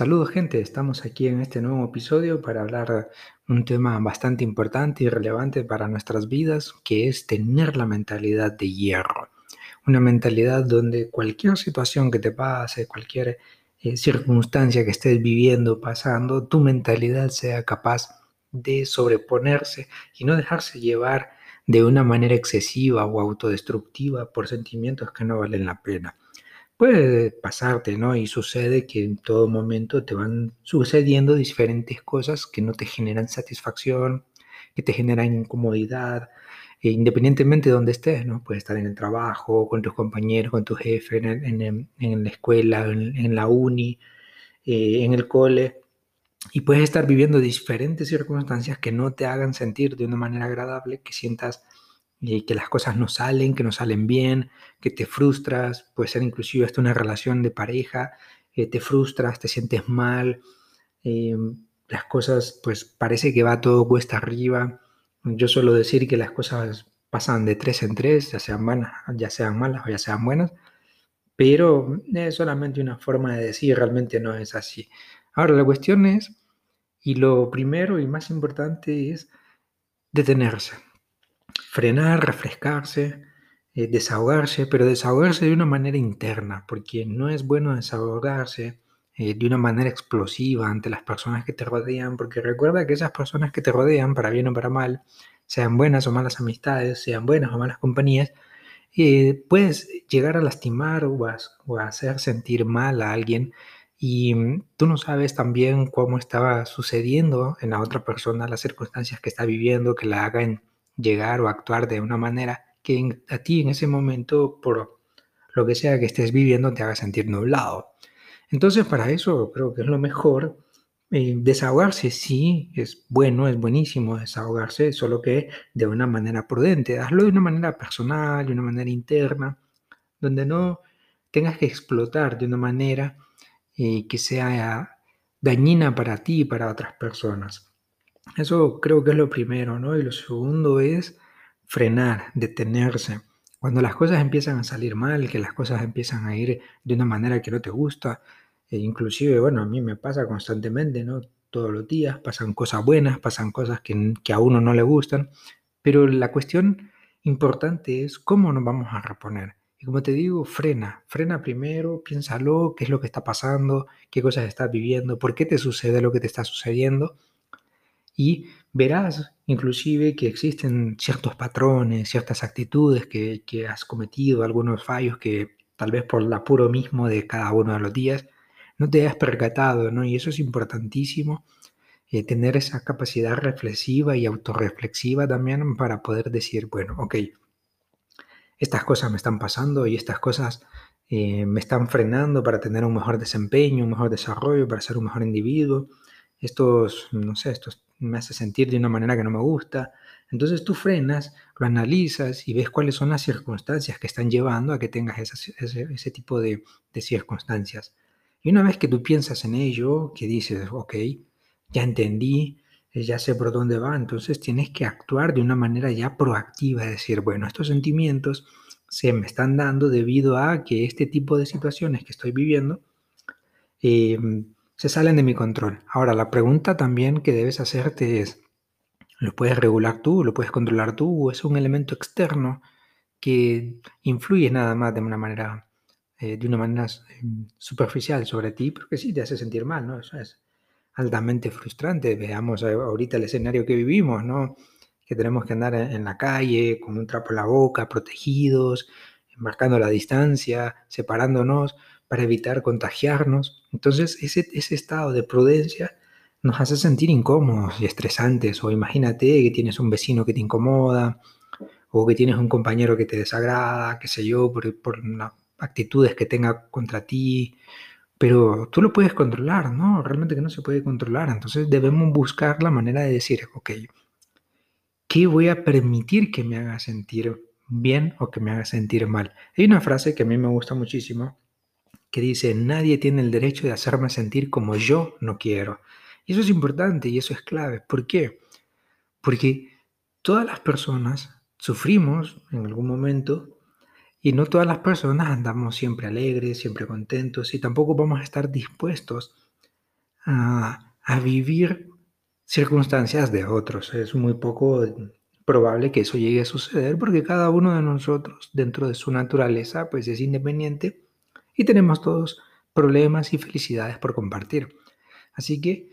Saludos gente, estamos aquí en este nuevo episodio para hablar un tema bastante importante y relevante para nuestras vidas, que es tener la mentalidad de hierro. Una mentalidad donde cualquier situación que te pase, cualquier eh, circunstancia que estés viviendo, pasando, tu mentalidad sea capaz de sobreponerse y no dejarse llevar de una manera excesiva o autodestructiva por sentimientos que no valen la pena puede pasarte, ¿no? Y sucede que en todo momento te van sucediendo diferentes cosas que no te generan satisfacción, que te generan incomodidad, e independientemente de donde estés, ¿no? Puedes estar en el trabajo, con tus compañeros, con tu jefe, en, la escuela, en, la uni, eh, en el cole, y puedes estar viviendo diferentes circunstancias que no te hagan sentir de una manera agradable, que sientas y que las cosas no salen, que no salen bien, que te frustras, puede ser inclusive hasta una relación de pareja, eh, te frustras, te sientes mal, eh, las cosas pues parece que va todo cuesta arriba. Yo suelo decir que las cosas pasan de tres en tres, ya sean, buenas, ya sean malas o ya sean buenas, pero es solamente una forma de decir, realmente no es así. Ahora la cuestión es, y lo primero y más importante es detenerse frenar, refrescarse, eh, desahogarse, pero desahogarse de una manera interna, porque no es bueno desahogarse eh, de una manera explosiva ante las personas que te rodean, porque recuerda que esas personas que te rodean, para bien o para mal, sean buenas o malas amistades, sean buenas o malas compañías, eh, puedes llegar a lastimar o a, hacer sentir mal a alguien y mm, tú no sabes también cómo estaba sucediendo en la otra persona, las circunstancias que está viviendo, que la hagan llegar o actuar de una manera que a ti en ese momento, por lo que sea que estés viviendo, te haga sentir nublado. Entonces, para eso creo que es lo mejor. Eh, desahogarse, sí, es bueno, es buenísimo desahogarse, solo que de una manera prudente. Hazlo de una manera personal, de una manera interna, donde no tengas que explotar de una manera eh, que sea dañina para ti y para otras personas. Eso creo que es lo primero, ¿no? Y lo segundo es frenar, detenerse. Cuando las cosas empiezan a salir mal, que las cosas empiezan a ir de una manera que no te gusta, e inclusive, bueno, a mí me pasa constantemente, ¿no? Todos los días pasan cosas buenas, pasan cosas que, que a uno no le gustan, pero la cuestión importante es cómo nos vamos a reponer. Y como te digo, frena, frena primero, piénsalo, qué es lo que está pasando, qué cosas estás viviendo, por qué te sucede lo que te está sucediendo y verás inclusive que existen ciertos patrones, ciertas actitudes que, has cometido, algunos fallos que tal vez por el apuro mismo de cada uno de los días no te hayas percatado, ¿no? Y eso es importantísimo, eh, tener esa capacidad reflexiva y autorreflexiva también para poder decir, bueno, ok, estas cosas me están pasando y estas cosas eh, me están frenando para tener un mejor desempeño, un mejor desarrollo, para ser un mejor individuo. Estos, no sé, estos me hace sentir de una manera que no me gusta. Entonces tú frenas, lo analizas y ves cuáles son las circunstancias que están llevando a que tengas ese, tipo de, circunstancias. Y una vez que tú piensas en ello, que dices, ok, ya entendí, eh, ya sé por dónde va, entonces tienes que actuar de una manera ya proactiva, decir, bueno, estos sentimientos se me están dando debido a que este tipo de situaciones que estoy viviendo, eh, se salen de mi control. Ahora, la pregunta también que debes hacerte es, ¿lo puedes regular tú? ¿Lo puedes controlar tú? ¿O es un elemento externo que influye nada más de una manera, eh, de una manera em, superficial sobre ti? Porque sí te hace sentir mal, ¿no? Eso es altamente frustrante. Veamos ahorita el escenario que vivimos, ¿no? Que tenemos que andar en la calle con un trapo en la boca, protegidos, marcando la distancia, separándonos para evitar contagiarnos. Entonces ese, ese estado de prudencia nos hace sentir incómodos y estresantes. O imagínate que tienes un vecino que te incomoda, o que tienes un compañero que te desagrada, qué sé yo, por, por las actitudes que tenga contra ti. Pero tú lo puedes controlar, ¿no? Realmente que no se puede controlar. Entonces debemos buscar la manera de decir, ok, ¿qué voy a permitir que me haga sentir bien o que me haga sentir mal? Hay una frase que a mí me gusta muchísimo, que dice, nadie tiene el derecho de hacerme sentir como yo no quiero. Eso es importante y eso es clave. ¿Por qué? Porque todas las personas sufrimos en algún momento y no todas las personas andamos siempre alegres, siempre contentos y tampoco vamos a estar dispuestos a, a vivir circunstancias de otros. Es muy poco probable que eso llegue a suceder porque cada uno de nosotros dentro de su naturaleza pues es independiente y tenemos todos problemas y felicidades por compartir. Así que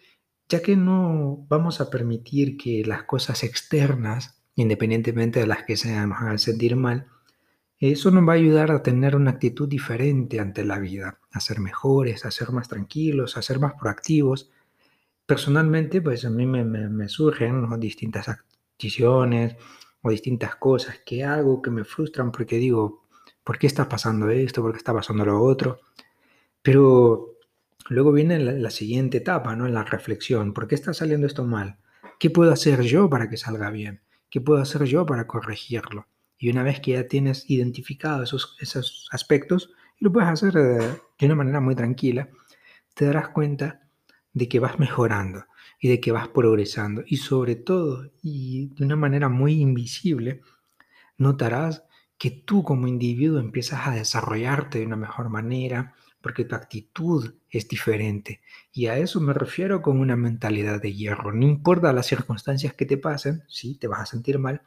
ya que no vamos a permitir que las cosas externas, independientemente de las que sean, nos hagan sentir mal, eso nos va a ayudar a tener una actitud diferente ante la vida, a ser mejores, a ser más tranquilos, a ser más proactivos. Personalmente, pues a mí me, surgen distintas o distintas cosas que hago que me frustran porque digo, ¿por qué está pasando esto? ¿Por qué está pasando lo otro? Pero luego viene la, siguiente etapa, ¿no? En la reflexión. ¿Por qué está saliendo esto mal? ¿Qué puedo hacer yo para que salga bien? ¿Qué puedo hacer yo para corregirlo? Y una vez que ya tienes identificado esos, aspectos, y lo puedes hacer de, de una manera muy tranquila, te darás cuenta de que vas mejorando y de que vas progresando. Y sobre todo, y de una manera muy invisible, notarás que tú como individuo empiezas a desarrollarte de una mejor manera, porque tu actitud es diferente. Y a eso me refiero con una mentalidad de hierro. No importa las circunstancias que te pasen, sí, te vas a sentir mal,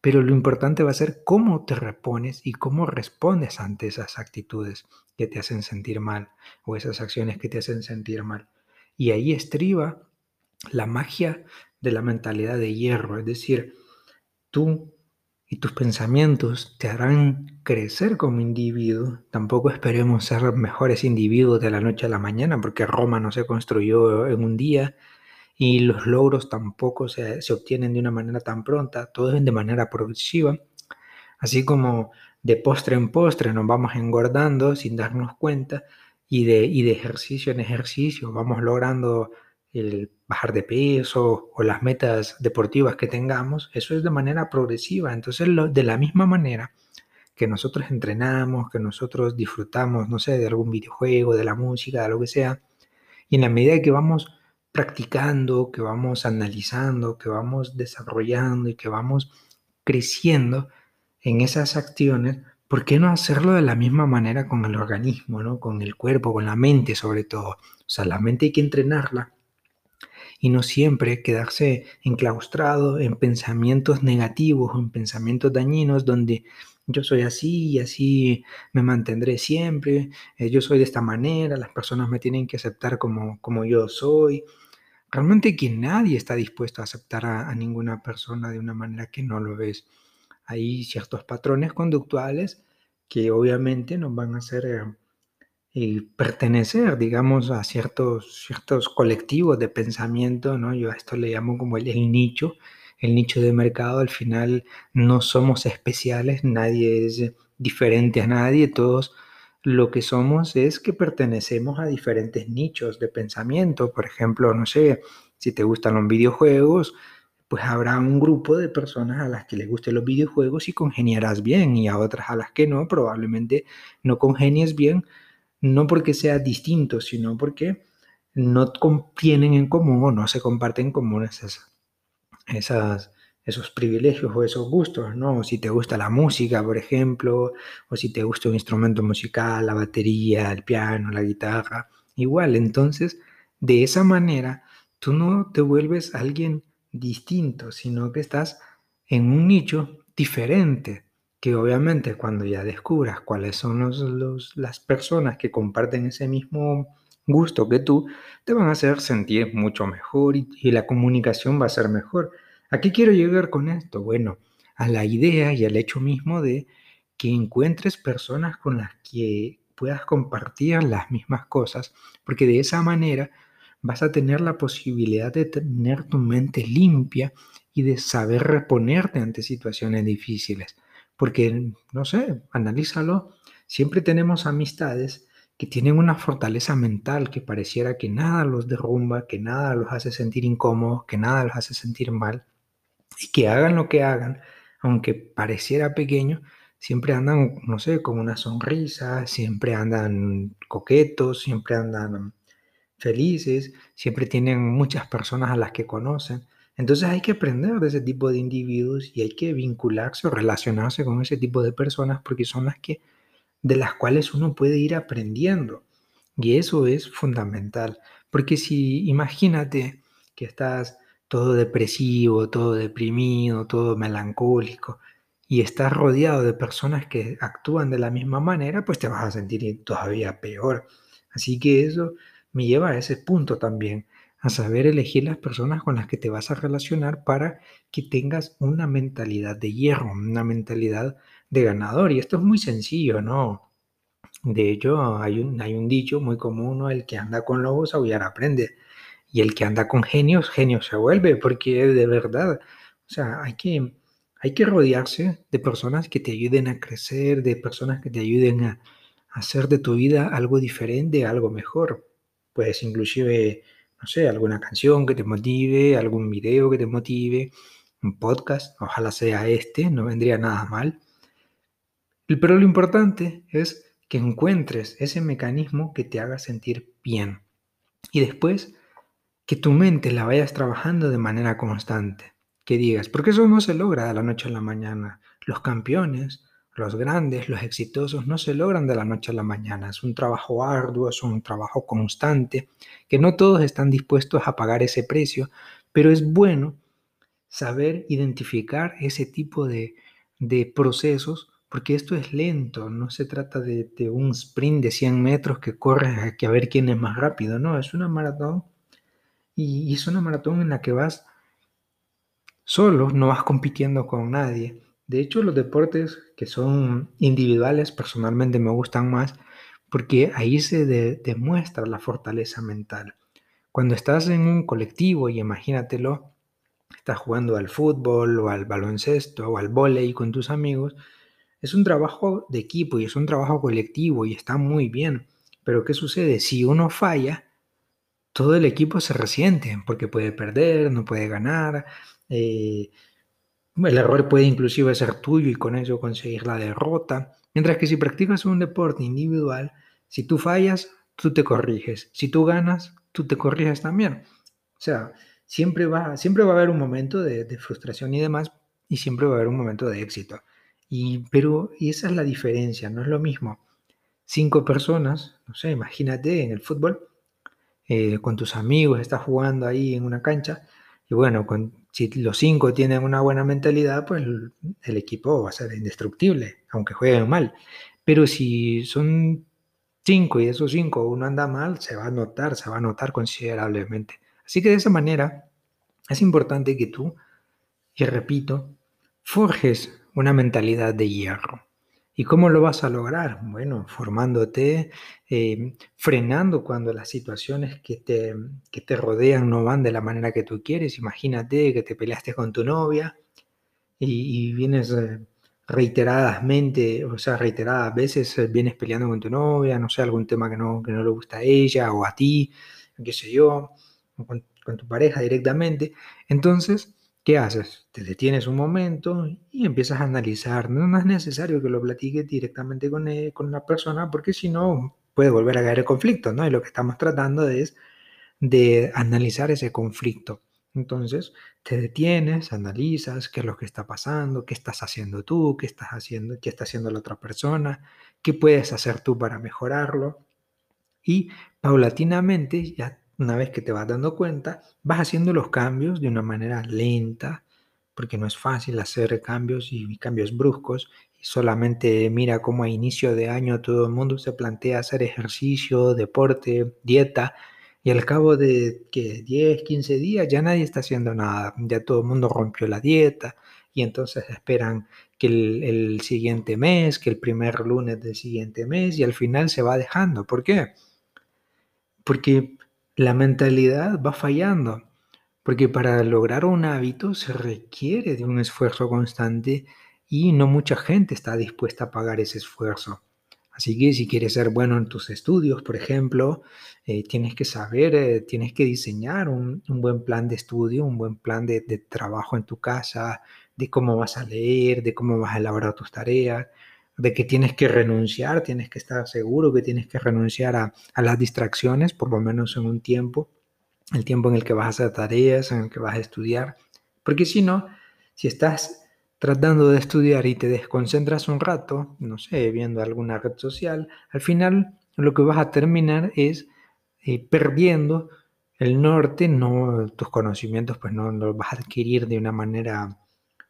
pero lo importante va a ser cómo te repones y cómo respondes ante esas actitudes que te hacen sentir mal o esas acciones que te hacen sentir mal. Y ahí estriba la magia de la mentalidad de hierro, es decir, tú y tus pensamientos te harán crecer como individuo. Tampoco esperemos ser mejores individuos de la noche a la mañana, porque Roma no se construyó en un día y los logros tampoco se, obtienen de una manera tan pronta, todo es de manera progresiva. Así como de postre en postre nos vamos engordando sin darnos cuenta y de, y de ejercicio en ejercicio vamos logrando el bajar de peso o las metas deportivas que tengamos, eso es de manera progresiva. Entonces, de la misma manera que nosotros entrenamos, que nosotros disfrutamos, no sé, de algún videojuego, de la música, de lo que sea, y en la medida que vamos practicando, que vamos analizando, que vamos desarrollando y que vamos creciendo en esas acciones, ¿por qué no hacerlo de la misma manera con el organismo, ¿no? con el cuerpo, con la mente sobre todo? O sea, la mente hay que entrenarla y no siempre quedarse enclaustrado en pensamientos negativos o en pensamientos dañinos donde yo soy así y así me mantendré siempre, eh, yo soy de esta manera, las personas me tienen que aceptar como, como yo soy. Realmente que nadie está dispuesto a aceptar a, ninguna persona de una manera que no lo ves. Hay ciertos patrones conductuales que obviamente nos van a hacer eh, pertenecer, digamos, a ciertos, ciertos colectivos de pensamiento, ¿no? Yo a esto le llamo como el, nicho, el nicho de mercado, al final no somos especiales, nadie es diferente a nadie, todos lo que somos es que pertenecemos a diferentes nichos de pensamiento, por ejemplo, no sé, si te gustan los videojuegos, pues habrá un grupo de personas a las que les gusten los videojuegos y congeniarás bien y a otras a las que no, probablemente no congenies bien, no porque sea distinto, sino porque no tienen en común o no se comparten en común esas, esos privilegios o esos gustos, ¿no? Si te gusta la música, por ejemplo, o si te gusta un instrumento musical, la batería, el piano, la guitarra, igual. Entonces, de esa manera, tú no te vuelves alguien distinto, sino que estás en un nicho diferente que obviamente cuando ya descubras cuáles son los, las personas que comparten ese mismo gusto que tú, te van a hacer sentir mucho mejor y, y la comunicación va a ser mejor. ¿A qué quiero llegar con esto? Bueno, a la idea y al hecho mismo de que encuentres personas con las que puedas compartir las mismas cosas, porque de esa manera vas a tener la posibilidad de tener tu mente limpia y de saber reponerte ante situaciones difíciles. Porque, no sé, analízalo, siempre tenemos amistades que tienen una fortaleza mental que pareciera que nada los derrumba, que nada los hace sentir incómodos, que nada los hace sentir mal, y que hagan lo que hagan, aunque pareciera pequeño, siempre andan, no sé, con una sonrisa, siempre andan coquetos, siempre andan felices, siempre tienen muchas personas a las que conocen. Entonces hay que aprender de ese tipo de individuos y hay que vincularse o relacionarse con ese tipo de personas porque son las que de las cuales uno puede ir aprendiendo. Y eso es fundamental, Porque si imagínate que estás todo depresivo, todo deprimido, todo melancólico, y estás rodeado de personas que actúan de la misma manera, pues te vas a sentir todavía peor. Así que eso me lleva a ese punto también, a saber elegir las personas con las que te vas a relacionar para que tengas una mentalidad de hierro, una mentalidad de ganador. Y esto es muy sencillo, ¿no? De hecho, hay un, hay un dicho muy común, el que anda con lobos aullar aprende. Y el que anda con genios, genio se vuelve, porque de verdad, o sea, hay que, hay que rodearse de personas que te ayuden a crecer, de personas que te ayuden a, hacer de tu vida algo diferente, algo mejor. Puedes inclusive no sé, alguna canción que te motive, algún video que te motive, un podcast, ojalá sea este, no vendría nada mal. Pero lo importante es que encuentres ese mecanismo que te haga sentir bien. Y después que tu mente la vayas trabajando de manera constante. Que digas, porque eso no se logra de la noche a la mañana. Los campeones, los grandes, los exitosos no se logran de la noche a la mañana. Es un trabajo arduo, es un trabajo constante, que no todos están dispuestos a pagar ese precio, pero es bueno saber identificar ese tipo de, procesos, porque esto es lento, no se trata de, un sprint de 100 metros que corres a, a ver quién es más rápido, no, es una maratón y es una maratón en la que vas solo, no vas compitiendo con nadie de hecho, los deportes que son individuales personalmente me gustan más porque ahí se demuestra la fortaleza mental. Cuando estás en un colectivo y imagínatelo, estás jugando al fútbol o al baloncesto o al vóley con tus amigos, es un trabajo de equipo y es un trabajo colectivo y está muy bien. Pero ¿qué sucede? Si uno falla, todo el equipo se resiente porque puede perder, no puede ganar. Eh, el error puede inclusive ser tuyo y con eso conseguir la derrota. Mientras que si practicas un deporte individual, si tú fallas, tú te corriges. Si tú ganas, tú te corriges también. O sea, siempre va, siempre va a haber un momento de, frustración y demás, y siempre va a haber un momento de éxito. Y, pero y esa es la diferencia, no es lo mismo. Cinco personas, no sé, imagínate en el fútbol, eh, con tus amigos, estás jugando ahí en una cancha, y bueno, con si los cinco tienen una buena mentalidad, pues el equipo va a ser indestructible, aunque jueguen mal. Pero si son cinco y esos cinco uno anda mal, se va a notar, se va a notar considerablemente. Así que de esa manera es importante que tú, y repito, forjes una mentalidad de hierro. ¿Y cómo lo vas a lograr? Bueno, formándote, eh, frenando cuando las situaciones que te, que te rodean no van de la manera que tú quieres. Imagínate que te peleaste con tu novia y, vienes eh, reiteradamente, o sea, reiteradas veces eh, vienes peleando con tu novia, no sé, algún tema que no, que no le gusta a ella o a ti, qué sé yo, con, con tu pareja directamente. Entonces, ¿Qué haces? Te detienes un momento y empiezas a analizar. No, es necesario que lo platiques directamente con, e, con la persona porque si no puede volver a caer el conflicto, ¿no? Y lo que estamos tratando es de analizar ese conflicto. Entonces, te detienes, analizas qué es lo que está pasando, qué estás haciendo tú, qué estás haciendo, qué está haciendo la otra persona, qué puedes hacer tú para mejorarlo. Y paulatinamente ya una vez que te vas dando cuenta, vas haciendo los cambios de una manera lenta, porque no es fácil hacer cambios y cambios bruscos. Solamente mira cómo a inicio de año todo el mundo se plantea hacer ejercicio, deporte, dieta, y al cabo de que 10, 15 días ya nadie está haciendo nada, ya todo el mundo rompió la dieta y entonces esperan que el, el siguiente mes, que el primer lunes del siguiente mes y al final se va dejando. ¿Por qué? Porque la mentalidad va fallando, porque para lograr un hábito se requiere de un esfuerzo constante y no mucha gente está dispuesta a pagar ese esfuerzo. Así que si quieres ser bueno en tus estudios, por ejemplo, eh, tienes que saber, eh, tienes que diseñar un, buen plan de estudio, un buen plan de, de, trabajo en tu casa, de cómo vas a leer, de cómo vas a elaborar tus tareas, de que tienes que renunciar, tienes que estar seguro que tienes que renunciar a, las distracciones, por lo menos en un tiempo, el tiempo en el que vas a hacer tareas, en el que vas a estudiar, porque si no, si estás tratando de estudiar y te desconcentras un rato, no sé, viendo alguna red social, al final lo que vas a terminar es eh, perdiendo el norte, no, tus conocimientos pues no los vas a adquirir de una manera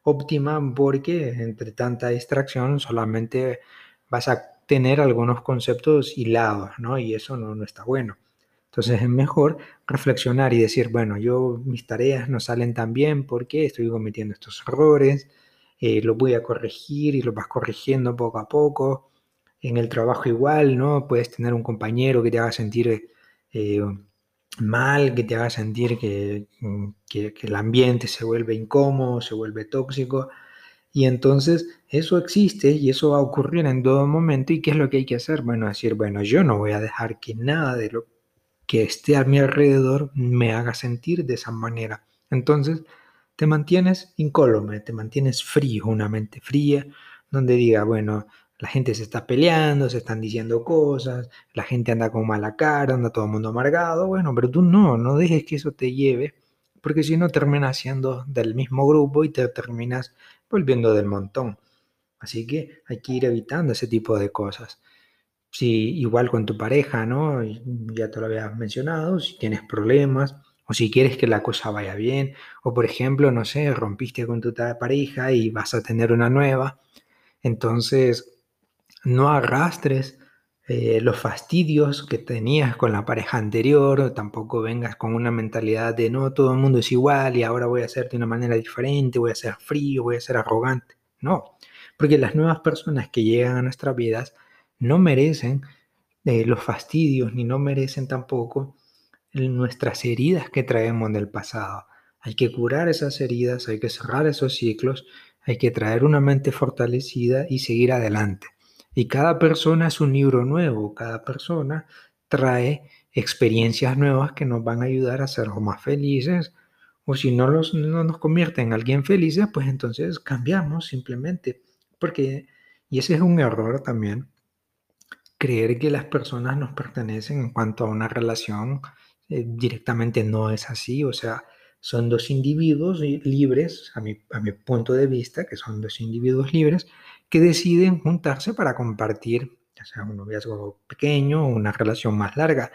óptima porque entre tanta distracción solamente vas a tener algunos conceptos hilados, ¿no? Y eso no, no está bueno. Entonces es mejor reflexionar y decir, bueno, yo mis tareas no salen tan bien porque estoy cometiendo estos errores, eh, lo voy a corregir y lo vas corrigiendo poco a poco. En el trabajo igual, ¿no? Puedes tener un compañero que te haga sentir eh, mal, que te haga sentir mm, que, que, el ambiente se vuelve incómodo, se vuelve tóxico. Y entonces eso existe y eso va a ocurrir en todo momento. ¿Y qué es lo que hay que hacer? Bueno, decir, bueno, yo no voy a dejar que nada de lo que esté a mi alrededor me haga sentir de esa manera. Entonces, te mantienes incólume, te mantienes frío, una mente fría, donde diga, bueno, la gente se está peleando, se están diciendo cosas, la gente anda con mala cara, anda todo el mundo amargado, bueno, pero tú no, no dejes que eso te lleve, porque si no terminas siendo del mismo grupo y te terminas volviendo del montón. Así que hay que ir evitando ese tipo de cosas. Si igual con tu pareja, ¿no? Ya te lo había mencionado, si tienes problemas, o si quieres que la cosa vaya bien, o por ejemplo, no sé, rompiste con tu pareja y vas a tener una nueva, entonces no arrastres eh, los fastidios que tenías con la pareja anterior, tampoco vengas con una mentalidad de no, todo el mundo es igual y ahora voy a ser de una manera diferente, voy a ser frío, voy a ser arrogante. No, porque las nuevas personas que llegan a nuestras vidas no merecen eh, los fastidios ni no merecen tampoco nuestras heridas que traemos del pasado. Hay que curar esas heridas, hay que cerrar esos ciclos, hay que traer una mente fortalecida y seguir adelante. Y cada persona es un libro nuevo, cada persona trae experiencias nuevas que nos van a ayudar a ser más felices. O si no, los, no nos convierte en alguien feliz, pues entonces cambiamos simplemente. Porque, y ese es un error también, creer que las personas nos pertenecen en cuanto a una relación eh, directamente no es así, o sea, son dos individuos libres, a mi, a mi punto de vista, que son dos individuos libres, que deciden juntarse para compartir, ya sea un noviazgo pequeño o una relación más larga.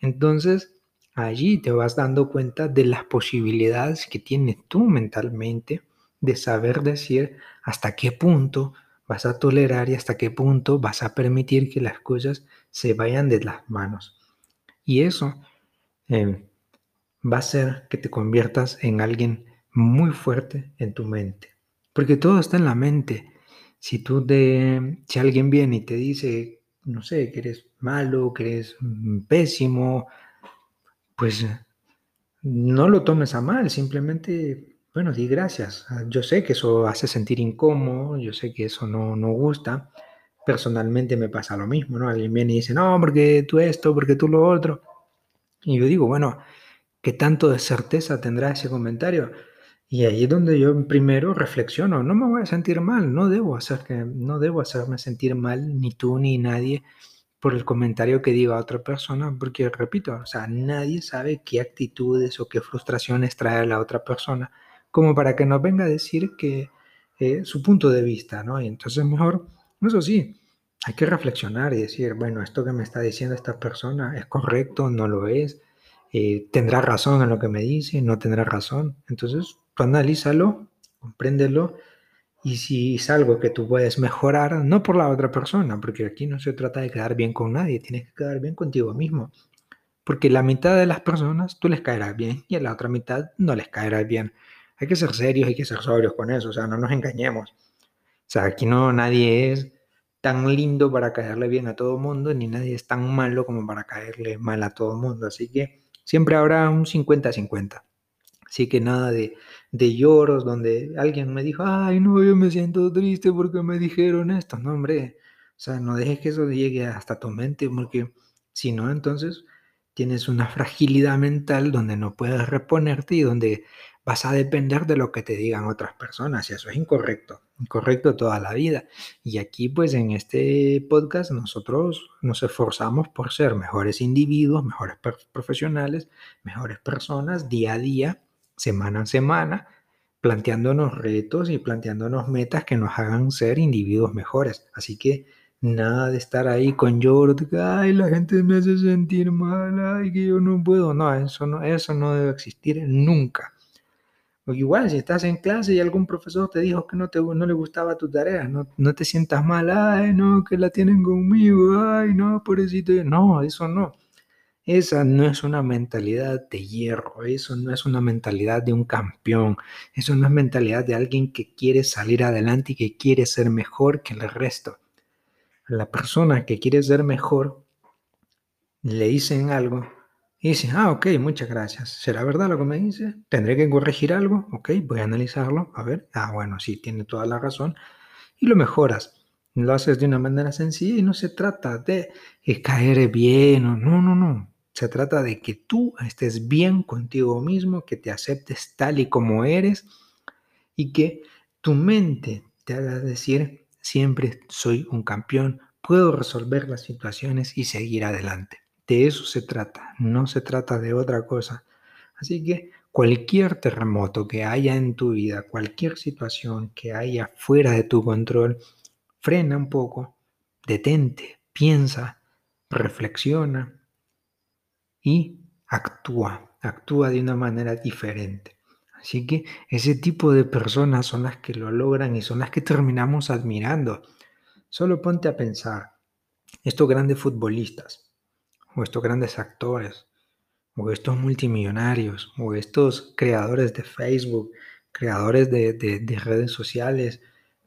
Entonces, allí te vas dando cuenta de las posibilidades que tienes tú mentalmente de saber decir hasta qué punto vas a tolerar y hasta qué punto vas a permitir que las cosas se vayan de las manos. Y eso eh, va a ser que te conviertas en alguien muy fuerte en tu mente. Porque todo está en la mente. Si tú de, si alguien viene y te dice, no sé, que eres malo, que eres pésimo, pues no lo tomes a mal, simplemente, bueno, di gracias. Yo sé que eso hace sentir incómodo, yo sé que eso no, no gusta. Personalmente me pasa lo mismo, ¿no? Alguien viene y dice, no, porque tú esto, porque tú lo otro. Y yo digo, bueno, ¿qué tanto de certeza tendrá ese comentario? Y ahí es donde yo primero reflexiono, no me voy a sentir mal, no debo, hacer que, no debo hacerme sentir mal, ni tú ni nadie, por el comentario que diga otra persona, porque repito, o sea, nadie sabe qué actitudes o qué frustraciones trae la otra persona, como para que nos venga a decir que eh, su punto de vista, ¿no? Y entonces mejor, eso sí, hay que reflexionar y decir, bueno, esto que me está diciendo esta persona es correcto, no lo es, eh, tendrá razón en lo que me dice, no tendrá razón. Entonces, analízalo, compréndelo y si es algo que tú puedes mejorar, no por la otra persona, porque aquí no se trata de quedar bien con nadie, tienes que quedar bien contigo mismo. Porque la mitad de las personas tú les caerás bien y a la otra mitad no les caerás bien. Hay que ser serios, hay que ser sobrios con eso, o sea, no nos engañemos. O sea, aquí no nadie es tan lindo para caerle bien a todo mundo, ni nadie es tan malo como para caerle mal a todo mundo. Así que siempre habrá un 50-50. Así que nada de, de, lloros donde alguien me dijo, ay, no, yo me siento triste porque me dijeron esto. No, hombre, o sea, no dejes que eso llegue hasta tu mente, porque si no, entonces tienes una fragilidad mental donde no puedes reponerte y donde vas a depender de lo que te digan otras personas y eso es incorrecto, incorrecto toda la vida. Y aquí pues en este podcast nosotros nos esforzamos por ser mejores individuos, mejores profesionales, mejores personas día a día, semana a semana, planteándonos retos y planteándonos metas que nos hagan ser individuos mejores. Así que Nada de estar ahí con que, ay, la gente me hace sentir mal, ay, que yo no puedo. No, eso no, eso no debe existir nunca. O igual, si estás en clase y algún profesor te dijo que no, te, no le gustaba tu tarea, no, no te sientas mal, ay, no, que la tienen conmigo, ay, no, pobrecito. No, eso no. Esa no es una mentalidad de hierro, eso no es una mentalidad de un campeón, eso no es mentalidad de alguien que quiere salir adelante y que quiere ser mejor que el resto. La persona que quiere ser mejor le dicen algo y dice, ah, ok, muchas gracias. ¿Será verdad lo que me dice? ¿Tendré que corregir algo? Ok, voy a analizarlo. A ver, ah, bueno, sí, tiene toda la razón. Y lo mejoras. Lo haces de una manera sencilla y no se trata de caer bien o no, no, no. Se trata de que tú estés bien contigo mismo, que te aceptes tal y como eres y que tu mente te haga decir, siempre soy un campeón, puedo resolver las situaciones y seguir adelante. De eso se trata, no se trata de otra cosa. Así que cualquier terremoto que haya en tu vida, cualquier situación que haya fuera de tu control, frena un poco, detente, piensa, reflexiona y actúa, actúa de una manera diferente. Así que ese tipo de personas son las que lo logran y son las que terminamos admirando. Solo ponte a pensar, estos grandes futbolistas, o estos grandes actores, o estos multimillonarios, o estos creadores de Facebook, creadores de, de redes sociales,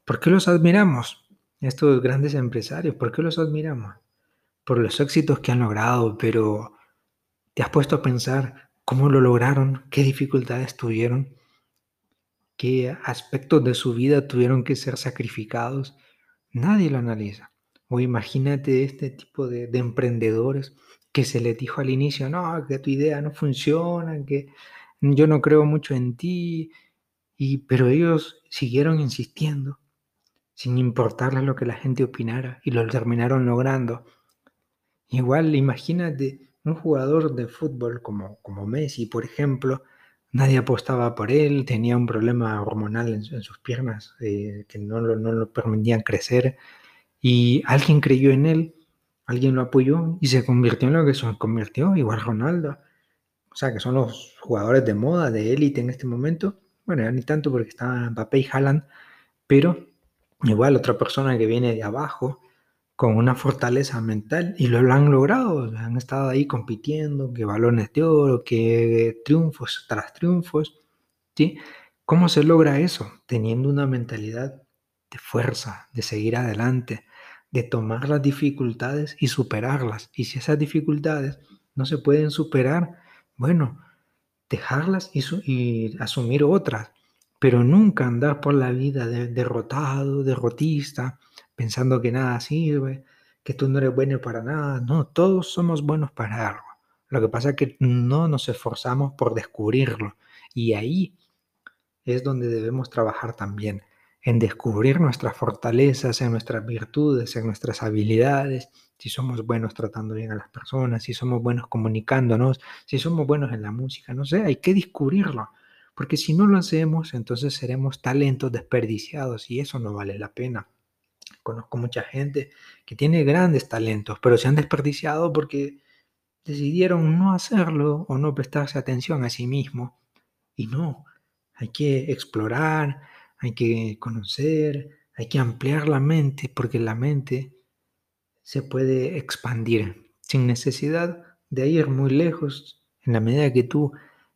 ¿por qué los admiramos? Estos grandes empresarios, ¿por qué los admiramos? Por los éxitos que han logrado, pero ¿Te has puesto a pensar cómo lo lograron? ¿Qué dificultades tuvieron? ¿Qué aspectos de su vida tuvieron que ser sacrificados? Nadie lo analiza. O imagínate este tipo de, emprendedores que se les dijo al inicio, no, que tu idea no funciona, que yo no creo mucho en ti, y, pero ellos siguieron insistiendo, sin importarles lo que la gente opinara, y lo terminaron logrando. Igual, imagínate un jugador de fútbol como, como Messi, por ejemplo, nadie apostaba por él, tenía un problema hormonal en, sus piernas eh, que no lo, no lo permitían crecer y alguien creyó en él, alguien lo apoyó y se convirtió en lo que se convirtió, igual Ronaldo. O sea, que son los jugadores de moda, de élite en este momento. Bueno, ya ni tanto porque estaban Mbappé y Haaland, pero igual otra persona que viene de abajo, con una fortaleza mental y lo han logrado, han estado ahí compitiendo, que balones de oro, que triunfos tras triunfos, ¿sí? ¿Cómo se logra eso? Teniendo una mentalidad de fuerza, de seguir adelante, de tomar las dificultades y superarlas. Y si esas dificultades no se pueden superar, bueno, dejarlas y, asumir otras, pero nunca andar por la vida derrotado, derrotista, pensando que nada sirve, que tú no eres bueno para nada. No, todos somos buenos para algo. Lo que pasa es que no nos esforzamos por descubrirlo. Y ahí es donde debemos trabajar también, en descubrir nuestras fortalezas, en nuestras virtudes, en nuestras habilidades, si somos buenos tratando bien a las personas, si somos buenos comunicándonos, si somos buenos en la música, no sé, hay que descubrirlo. Porque si no lo hacemos, entonces seremos talentos desperdiciados y eso no vale la pena. Conozco mucha gente que tiene grandes talentos, pero se han desperdiciado porque decidieron no hacerlo o no prestarse atención a sí mismo. Y no, hay que explorar, hay que conocer, hay que ampliar la mente, porque la mente se puede expandir sin necesidad de ir muy lejos. En la medida que tú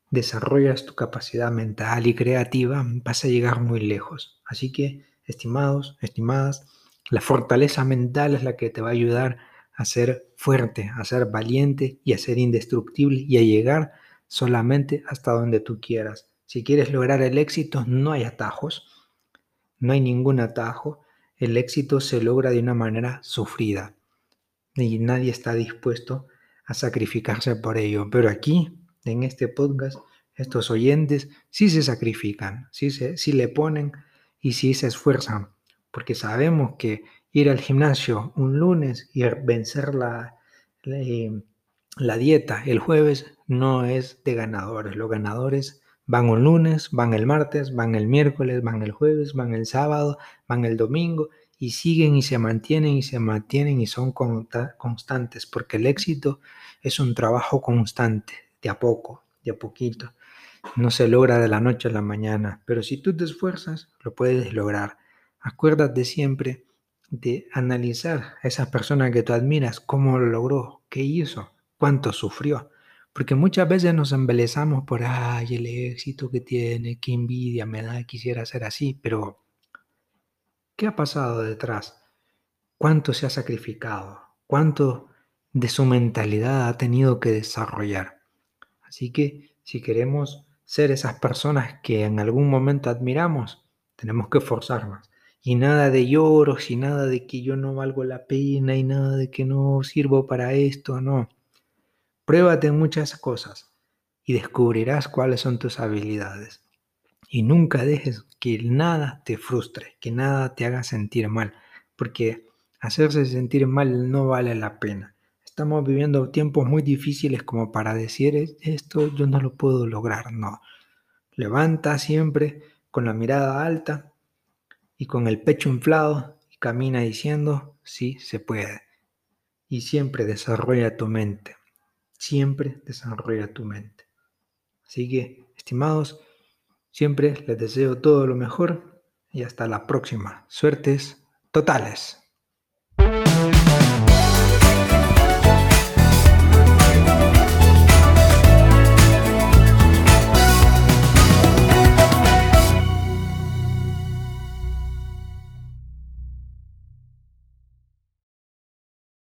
desarrollas tu capacidad mental y creativa, vas a llegar muy lejos. Así que, estimados, estimadas, la fortaleza mental es la que te va a ayudar a ser fuerte, a ser valiente y a ser indestructible y a llegar solamente hasta donde tú quieras. Si quieres lograr el éxito, no hay atajos, no hay ningún atajo. El éxito se logra de una manera sufrida y nadie está dispuesto a sacrificarse por ello. Pero aquí, en este podcast, estos oyentes sí se sacrifican, sí, se, le ponen y sí se esfuerzan porque sabemos que ir al gimnasio un lunes y vencer la, eh, la, dieta el jueves no es de ganadores. Los ganadores van un lunes, van el martes, van el miércoles, van el jueves, van el sábado, van el domingo y siguen y se mantienen y se mantienen y son constantes, porque el éxito es un trabajo constante, de a poco, de a poquito. No se logra de la noche a la mañana, pero si tú te esfuerzas, lo puedes lograr. Acuérdate siempre de analizar a esa persona que tú admiras, cómo lo logró, qué hizo, cuánto sufrió. Porque muchas veces nos embelezamos por, ay, el éxito que tiene, qué envidia me da, quisiera ser así, pero ¿qué ha pasado detrás? ¿Cuánto se ha sacrificado? ¿Cuánto de su mentalidad ha tenido que desarrollar? Así que si queremos ser esas personas que en algún momento admiramos, tenemos que esforzarnos. Y nada de lloros y nada de que yo no valgo la pena y nada de que no sirvo para esto, no. Pruébate muchas cosas y descubrirás cuáles son tus habilidades. Y nunca dejes que nada te frustre, que nada te haga sentir mal, porque hacerse sentir mal no vale la pena. Estamos viviendo tiempos muy difíciles como para decir esto yo no lo puedo lograr, no. Levanta siempre con la mirada alta y con el pecho inflado y camina diciendo sí se puede. Y siempre desarrolla tu mente siempre desarrolla tu mente. Así que, estimados, siempre les deseo todo lo mejor y hasta la próxima. Suertes totales.